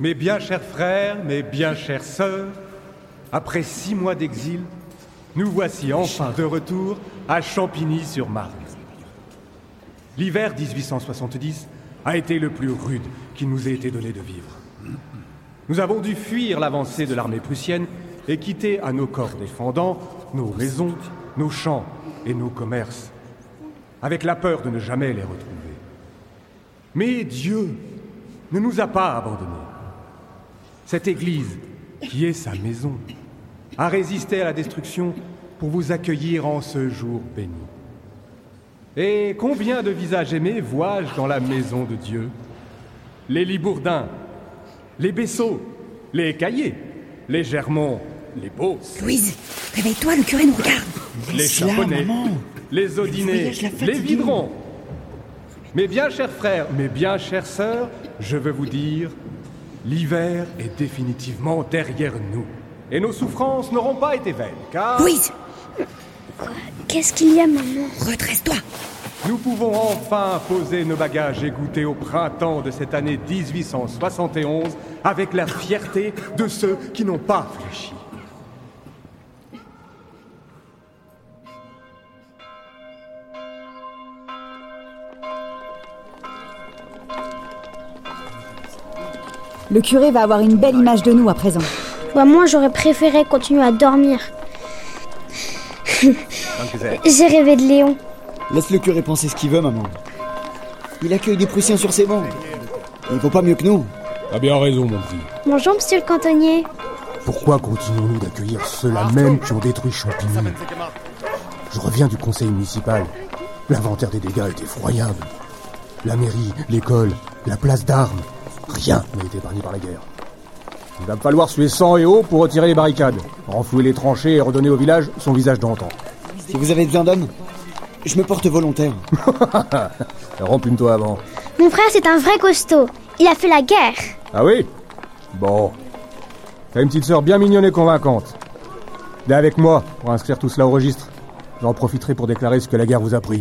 Mes bien chers frères, mes bien chères sœurs, après six mois d'exil, nous voici enfin de retour à Champigny-sur-Marne. L'hiver 1870 a été le plus rude qu'il nous ait été donné de vivre. Nous avons dû fuir l'avancée de l'armée prussienne et quitter à nos corps défendants nos maisons, nos champs et nos commerces, avec la peur de ne jamais les retrouver. Mais Dieu ne nous a pas abandonnés. Cette Église, qui est sa maison, a résisté à la destruction pour vous accueillir en ce jour béni. Et combien de visages aimés vois-je dans la maison de Dieu? Les Libourdins, les Bessaux, les Caillés, les Germont, les Beaux, Louise, réveille-toi, le curé nous regarde. les maman. les l'a les. Vidrons. Mes bien chers frères, mes bien chères sœurs, je veux vous dire, l'hiver est définitivement derrière nous. Et nos souffrances n'auront pas été vaines, car Louise, Qu'est-ce qu'il y a, maman? Redresse-toi. nous pouvons enfin poser nos bagages et goûter au printemps de cette année 1871 avec la fierté de ceux qui n'ont pas fléchi. Le curé va avoir une belle image de nous à présent. Bah, moi, j'aurais préféré continuer à dormir. J'ai rêvé de Léon. Laisse le curé penser ce qu'il veut, maman. Il accueille des Prussiens sur ses bancs. Il vaut pas mieux que nous. T'as bien raison, mon petit. Bonjour, monsieur le cantonnier. Pourquoi continuons-nous d'accueillir ceux-là même qui ont détruit Champigny Je reviens du conseil municipal. L'inventaire des dégâts est effroyable. La mairie, l'école, la place d'armes, rien n'a été épargné par la guerre. Il va me falloir suer sang et eau pour retirer les barricades, renflouer les tranchées et redonner au village son visage d'antan. Si vous avez besoin d'hommes, je me porte volontaire. Rempume-toi avant. Mon frère, c'est un vrai costaud. Il a fait la guerre. Ah oui? Bon. T'as une petite sœur bien mignonne et convaincante. Viens avec moi pour inscrire tout cela au registre. J'en profiterai pour déclarer ce que la guerre vous a pris.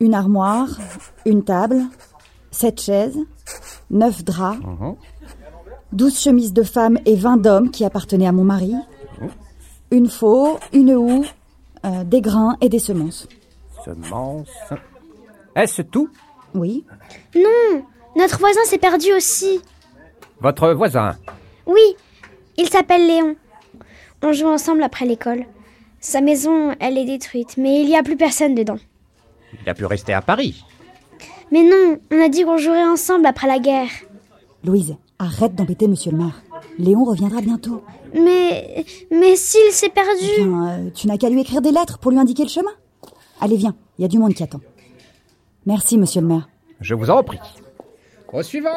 Une armoire, une table, sept chaises, neuf draps, douze chemises de femmes et vingt d'hommes qui appartenaient à mon mari, une faux, une houe, euh, des grains et des semences. Semence. Est-ce tout? Oui, Non, notre voisin s'est perdu aussi. Votre voisin? Oui, il s'appelle Léon. On joue ensemble après l'école. Sa maison, elle est détruite, mais il n'y a plus personne dedans. Il a pu rester à Paris. Mais non, on a dit qu'on jouerait ensemble après la guerre. Louise, arrête d'embêter monsieur le maire. Léon reviendra bientôt. Mais. Mais s'il s'est perdu. Bien, euh, tu n'as qu'à lui écrire des lettres pour lui indiquer le chemin. Allez, viens, il y a du monde qui attend. Merci, monsieur le maire. Je vous en prie. Au suivant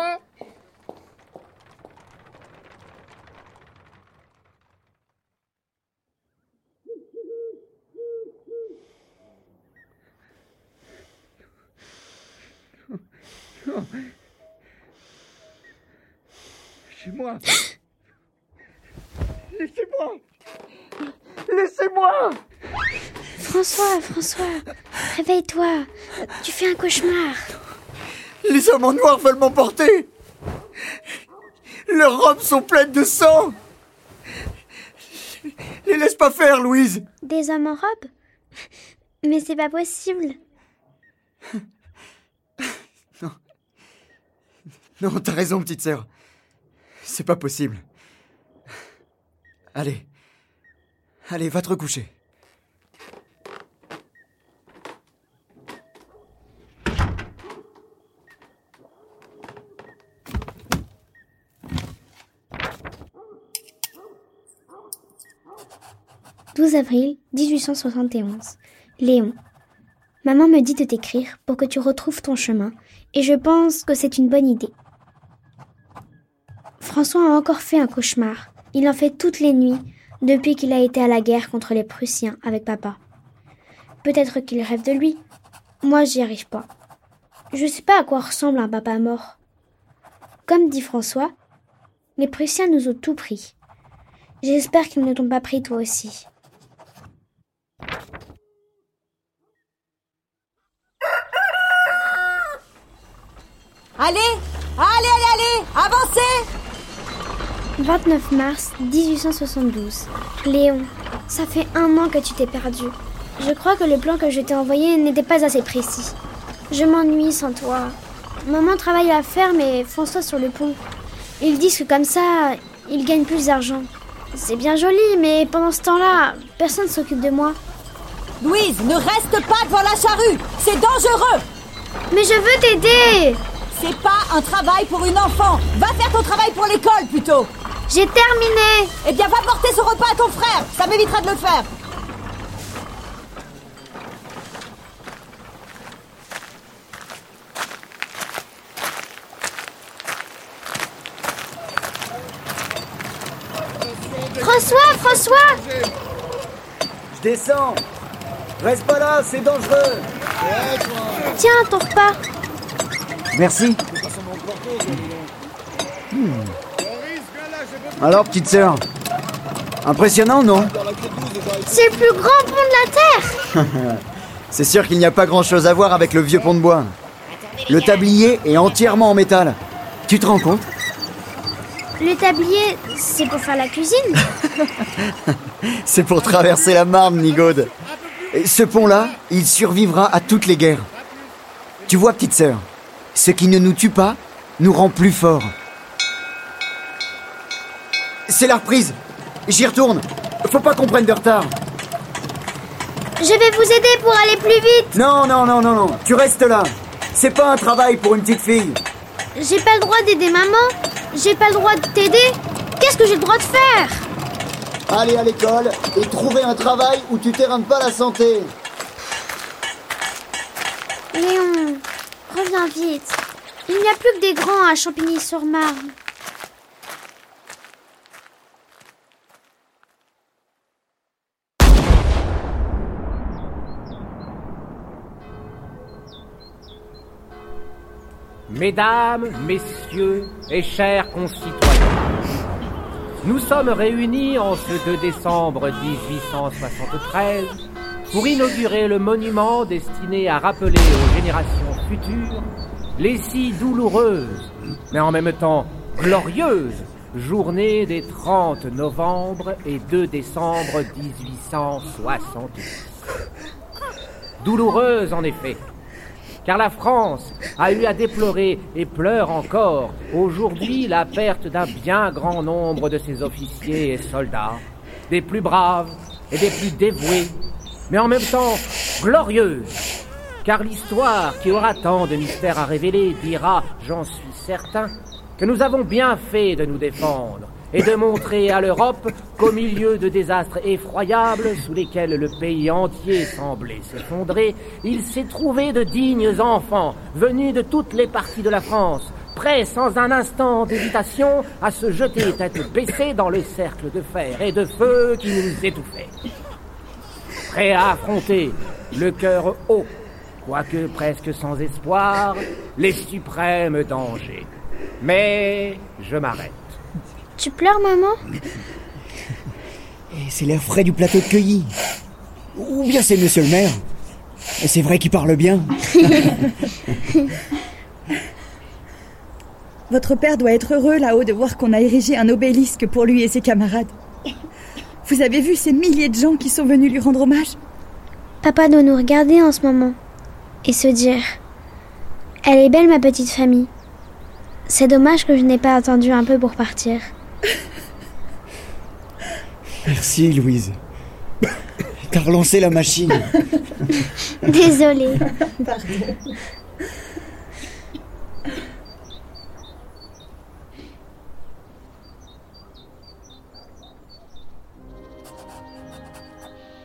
Laissez-moi. Laissez-moi. Laissez-moi. François, François, réveille-toi. Tu fais un cauchemar. Les hommes en noir veulent m'emporter. Leurs robes sont pleines de sang. Les laisse pas faire, Louise. Des hommes en robe? Mais c'est pas possible. Non, t'as raison, petite sœur. C'est pas possible. Allez. Allez, va te recoucher. « 12 avril 1871. Léon. Maman me dit de t'écrire pour que tu retrouves ton chemin, et je pense que c'est une bonne idée. François a encore fait un cauchemar. Il en fait toutes les nuits, depuis qu'il a été à la guerre contre les Prussiens avec papa. Peut-être qu'il rêve de lui. Moi, j'y arrive pas. Je sais pas à quoi ressemble un papa mort. Comme dit François, les Prussiens nous ont tout pris. J'espère qu'ils ne t'ont pas pris toi aussi. Allez Allez, allez, allez Avancez 29 mars 1872. Léon, ça fait un an que tu t'es perdu. Je crois que le plan que je t'ai envoyé n'était pas assez précis. Je m'ennuie sans toi. Maman travaille à la ferme et François sur le pont. Ils disent que comme ça, ils gagnent plus d'argent. C'est bien joli, mais pendant ce temps-là, personne ne s'occupe de moi. Louise, ne reste pas devant la charrue C'est dangereux Mais je veux t'aider C'est pas un travail pour une enfant Va faire ton travail pour l'école plutôt J'ai terminé Eh bien, va porter ce repas à ton frère Ça m'évitera de le faire François, François Je descends Reste pas là, c'est dangereux Tiens, ton repas. Merci. Hmm. Alors, petite sœur Impressionnant, non C'est le plus grand pont de la Terre C'est sûr qu'il n'y a pas grand-chose à voir avec le vieux pont de bois. Le tablier est entièrement en métal. Tu te rends compte Le tablier, c'est pour faire la cuisine C'est pour traverser la Marne, Nigaude. Et ce pont-là, il survivra à toutes les guerres. Tu vois, petite sœur, ce qui ne nous tue pas nous rend plus forts. C'est la reprise. J'y retourne. Faut pas qu'on prenne de retard. Je vais vous aider pour aller plus vite Non, non, non, non, non. Tu restes là. C'est pas un travail pour une petite fille. J'ai pas le droit d'aider maman J'ai pas le droit de t'aider Qu'est-ce que j'ai le droit de faire? Allez à l'école et trouver un travail où tu t'éreins pas la santé. Léon, reviens vite. Il n'y a plus que des grands à Champigny-sur-Marne. Mesdames, messieurs et chers concitoyens, nous sommes réunis en ce 2 décembre 1873 pour inaugurer le monument destiné à rappeler aux générations futures les si douloureuses, mais en même temps glorieuses, journées des 30 novembre et 2 décembre 1870. Douloureuses en effet, car la France a eu à déplorer et pleure encore aujourd'hui la perte d'un bien grand nombre de ses officiers et soldats, des plus braves et des plus dévoués, mais en même temps glorieuse, car l'histoire qui aura tant de mystères à révéler dira, j'en suis certain, que nous avons bien fait de nous défendre et de montrer à l'Europe qu'au milieu de désastres effroyables sous lesquels le pays entier semblait s'effondrer, il s'est trouvé de dignes enfants venus de toutes les parties de la France, prêts sans un instant d'hésitation à se jeter tête baissée dans le cercle de fer et de feu qui nous étouffait. Prêts à affronter, le cœur haut, quoique presque sans espoir, les suprêmes dangers. Mais je m'arrête. Tu pleures, maman Et c'est l'air frais du plateau de cueilli. Ou bien c'est monsieur le maire. Et c'est vrai qu'il parle bien. Votre père doit être heureux là-haut de voir qu'on a érigé un obélisque pour lui et ses camarades. Vous avez vu ces milliers de gens qui sont venus lui rendre hommage Papa doit nous regarder en ce moment et se dire Elle est belle, ma petite famille. C'est dommage que je n'ai pas attendu un peu pour partir. Merci, Louise. T'as relancé la machine. Désolée.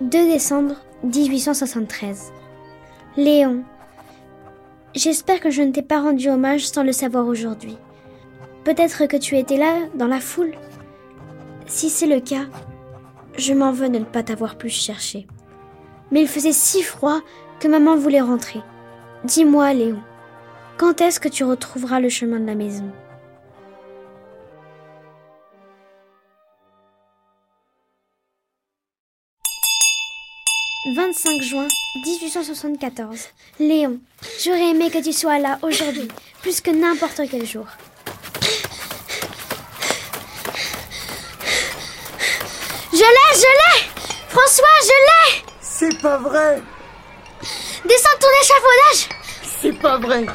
« 2 décembre 1873. Léon, j'espère que je ne t'ai pas rendu hommage sans le savoir aujourd'hui. Peut-être que tu étais là, dans la foule. Si c'est le cas, je m'en veux de ne pas t'avoir plus cherché. Mais il faisait si froid que maman voulait rentrer. Dis-moi, Léon, quand est-ce que tu retrouveras le chemin de la maison? 25 juin 1874. Léon, j'aurais aimé que tu sois là aujourd'hui plus que n'importe quel jour. Je l'ai, je l'ai François, je l'ai C'est pas vrai Descends ton échafaudage C'est pas vrai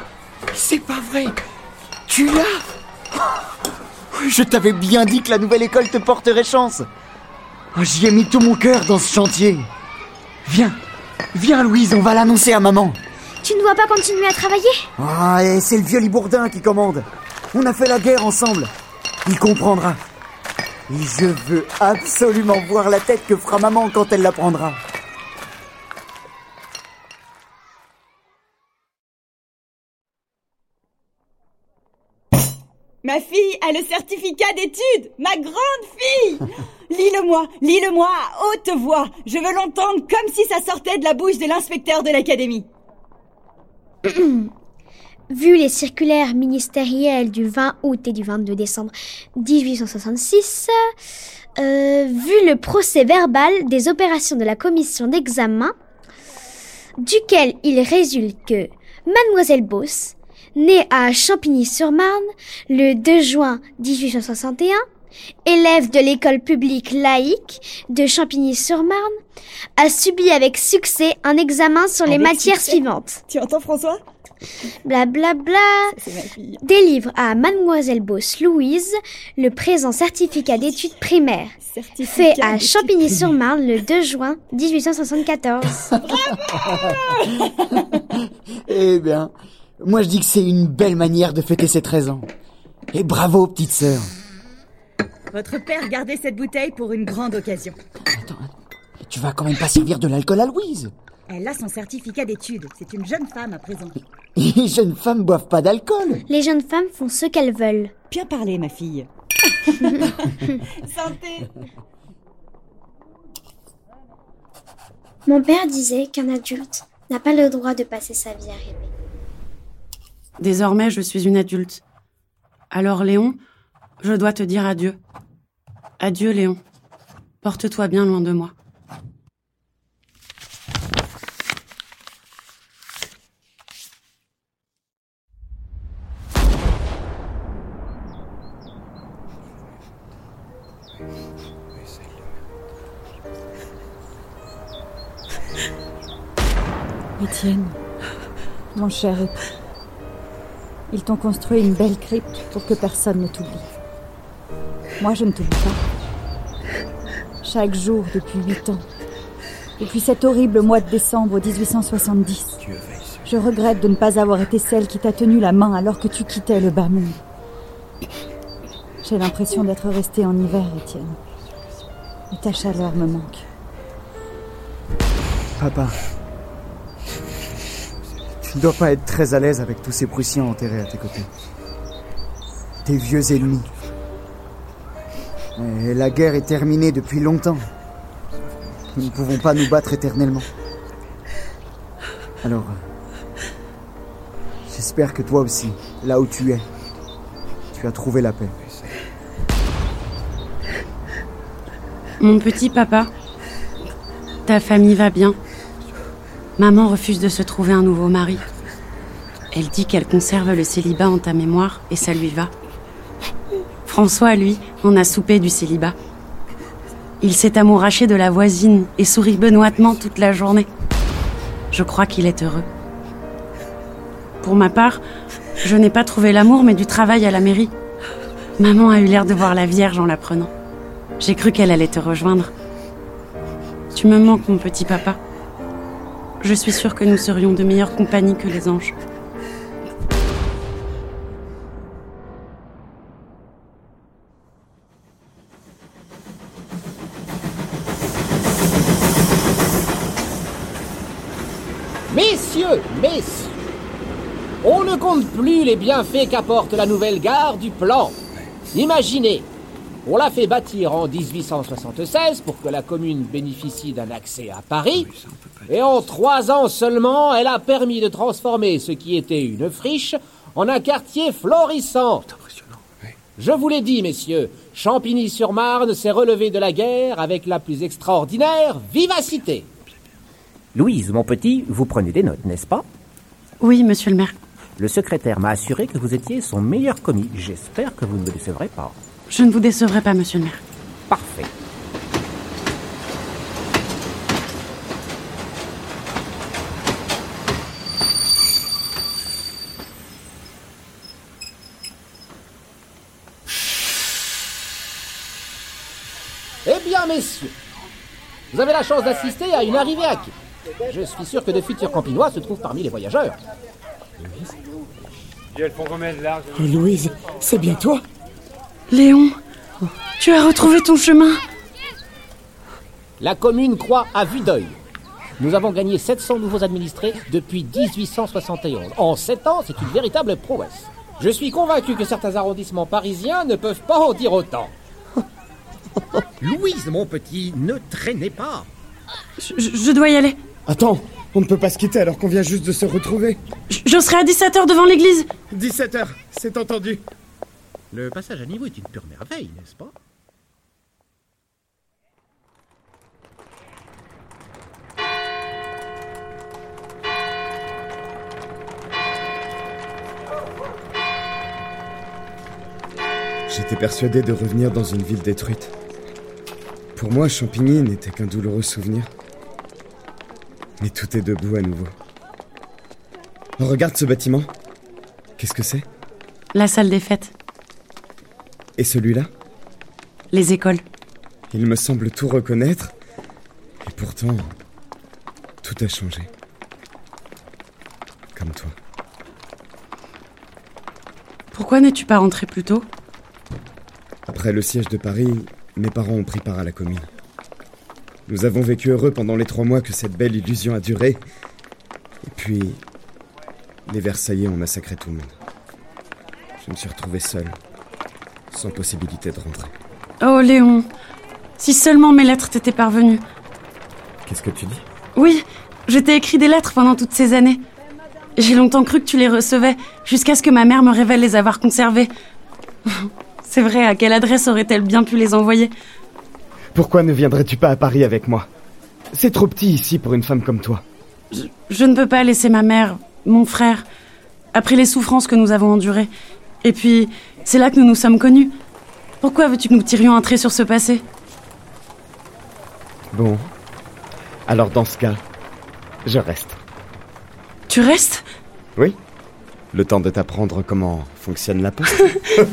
C'est pas vrai Tu l'as Je t'avais bien dit que la nouvelle école te porterait chance. Oh, J'y ai mis tout mon cœur dans ce chantier. Viens, viens Louise, on va l'annoncer à maman. Tu ne dois pas continuer à travailler Ah, et c'est le vieux Libourdin qui commande. On a fait la guerre ensemble. Il comprendra. Je veux absolument voir la tête que fera maman quand elle l'apprendra. Ma fille a le certificat d'études Ma grande fille Lis-le-moi, lis-le-moi à haute voix Je veux l'entendre comme si ça sortait de la bouche de l'inspecteur de l'académie. Vu les circulaires ministérielles du 20 août et du 22 décembre 1866, euh, vu le procès verbal des opérations de la commission d'examen, duquel il résulte que Mademoiselle Beauce, née à Champigny-sur-Marne le 2 juin 1861, élève de l'école publique laïque de Champigny-sur-Marne, a subi avec succès un examen sur les matières succès suivantes. Tu entends François? Blablabla. Ma fille. Délivre à Mademoiselle Beauce Louise le présent certificat d'études primaires, Certificat fait à Champigny-sur-Marne le 2 juin 1874. Eh bien, moi je dis que c'est une belle manière de fêter ses 13 ans. Et bravo, petite sœur. Votre père gardait cette bouteille pour une grande occasion. Attends, tu vas quand même pas servir de l'alcool à Louise. Elle a son certificat d'études. C'est une jeune femme à présent. Les jeunes femmes boivent pas d'alcool. Les jeunes femmes font ce qu'elles veulent. Bien parlé, ma fille. Santé Mon père disait qu'un adulte n'a pas le droit de passer sa vie à rêver. Désormais, je suis une adulte. Alors, Léon, je dois te dire adieu. Adieu, Léon. Porte-toi bien loin de moi. Étienne, mon cher époux, ils t'ont construit une belle crypte pour que personne ne t'oublie. Moi, je ne t'oublie pas. Chaque jour depuis huit ans, depuis cet horrible mois de décembre 1870, je regrette de ne pas avoir été celle qui t'a tenu la main alors que tu quittais le bas monde. J'ai l'impression d'être restée en hiver, Étienne. Et ta chaleur me manque. Papa, tu ne dois pas être très à l'aise avec tous ces Prussiens enterrés à tes côtés. Tes vieux ennemis. Et la guerre est terminée depuis longtemps. Nous ne pouvons pas nous battre éternellement. Alors, j'espère que toi aussi, là où tu es, tu as trouvé la paix. Mon petit papa, ta famille va bien. Maman refuse de se trouver un nouveau mari. Elle dit qu'elle conserve le célibat en ta mémoire et ça lui va. François, lui, en a soupé du célibat. Il s'est amouraché de la voisine et sourit benoîtement toute la journée. Je crois qu'il est heureux. Pour ma part, je n'ai pas trouvé l'amour mais du travail à la mairie. Maman a eu l'air de voir la Vierge en l'apprenant. J'ai cru qu'elle allait te rejoindre. Tu me manques, mon petit papa. Je suis sûre que nous serions de meilleure compagnie que les anges. Messieurs, messieurs, on ne compte plus les bienfaits qu'apporte la nouvelle gare du plan. Imaginez, on l'a fait bâtir en 1876 pour que la commune bénéficie d'un accès à Paris, et en trois ans seulement, elle a permis de transformer ce qui était une friche en un quartier florissant. Je vous l'ai dit, messieurs, Champigny-sur-Marne s'est relevé de la guerre avec la plus extraordinaire vivacité. Louise, mon petit, vous prenez des notes, n'est-ce pas? Oui, monsieur le maire. Le secrétaire m'a assuré que vous étiez son meilleur commis. J'espère que vous ne me décevrez pas. Je ne vous décevrai pas, monsieur le maire. Parfait. Eh bien, messieurs, vous avez la chance d'assister à une arrivée à quai. Je suis sûr que de futurs campinois se trouvent parmi les voyageurs. Oh, Louise, c'est bien toi Léon, tu as retrouvé ton chemin? La commune croit à vue d'œil. Nous avons gagné 700 nouveaux administrés depuis 1871. En 7 ans, c'est une véritable prouesse. Je suis convaincu que certains arrondissements parisiens ne peuvent pas en dire autant. Louise, mon petit, ne traînez pas. je, je- je dois y aller. Attends, on ne peut pas se quitter alors qu'on vient juste de se retrouver. Je, je serai à 17h devant l'église. 17h, c'est entendu. Le passage à niveau est une pure merveille, n'est-ce pas? J'étais persuadé de revenir dans une ville détruite. Pour moi, Champigny n'était qu'un douloureux souvenir. Mais tout est debout à nouveau. Oh, regarde ce bâtiment. Qu'est-ce que c'est? La salle des fêtes, Et celui-là les écoles. Il me semble tout reconnaître. Et pourtant, tout a changé. Comme toi. Pourquoi n'es-tu pas rentré plus tôt? Après le siège de Paris, mes parents ont pris part à la commune. Nous avons vécu heureux pendant les trois mois que cette belle illusion a duré. Et puis, les Versaillais ont massacré tout le monde. Je me suis retrouvé seul, sans possibilité de rentrer. Oh Léon, si seulement mes lettres t'étaient parvenues. Qu'est-ce que tu dis? Oui, je t'ai écrit des lettres pendant toutes ces années. J'ai longtemps cru que tu les recevais, jusqu'à ce que ma mère me révèle les avoir conservées. C'est vrai, à quelle adresse aurait-elle bien pu les envoyer? Pourquoi ne viendrais-tu pas à Paris avec moi? C'est trop petit ici pour une femme comme toi. Je ne peux pas laisser ma mère, mon frère, après les souffrances que nous avons endurées. Et puis, c'est là que nous nous sommes connus. Pourquoi veux-tu que nous tirions un trait sur ce passé Bon. Alors dans ce cas, je reste. Tu restes Oui Le temps de t'apprendre comment fonctionne la poste.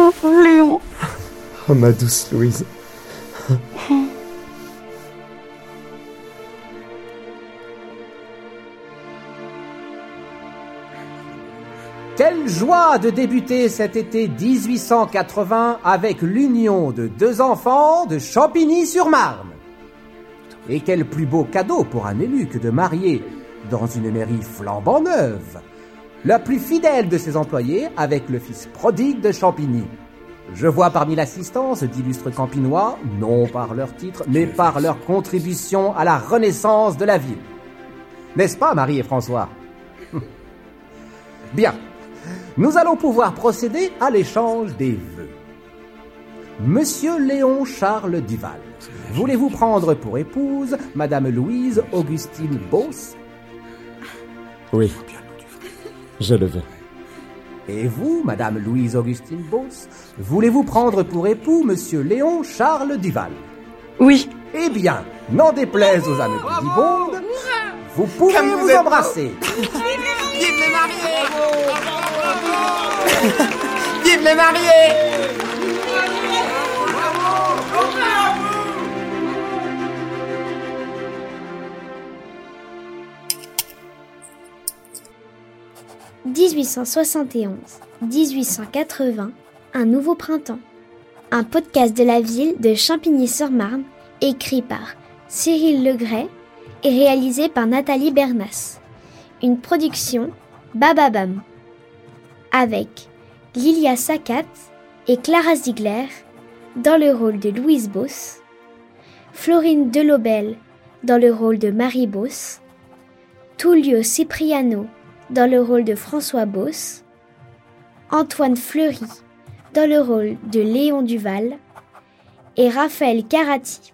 Oh, oh Léon. oh ma douce Louise. Quelle joie de débuter cet été 1880 avec l'union de deux enfants de Champigny-sur-Marne. Et quel plus beau cadeau pour un élu que de marier, dans une mairie flambant neuve, la plus fidèle de ses employés avec le fils prodigue de Champigny. Je vois parmi l'assistance d'illustres campinois, non par leur titre, mais par leur contribution à la renaissance de la ville. N'est-ce pas, Marie et François? Bien. Nous allons pouvoir procéder à l'échange des vœux. Monsieur Léon Charles Duval, voulez-vous prendre pour épouse Madame Louise Augustine Beauce? Oui. Je le veux. Et vous, Madame Louise Augustine Beauce, voulez-vous prendre pour époux Monsieur Léon Charles Duval? Oui, Eh bien, n'en déplaise aux âmes pudibondes, vous pouvez vous, embrasser. Vive les mariés « 1871-1880, un nouveau printemps. Un podcast de la ville de Champigny-sur-Marne, écrit par Cyril Legray et réalisé par Nathalie Bernas. Une production Bababam. Avec Lilia Sakat et Clara Ziegler dans le rôle de Louise Boss, Florine Delobel dans le rôle de Marie Boss, Tullio Cipriano dans le rôle de François Boss, Antoine Fleury dans le rôle de Léon Duval et Raphaël Carati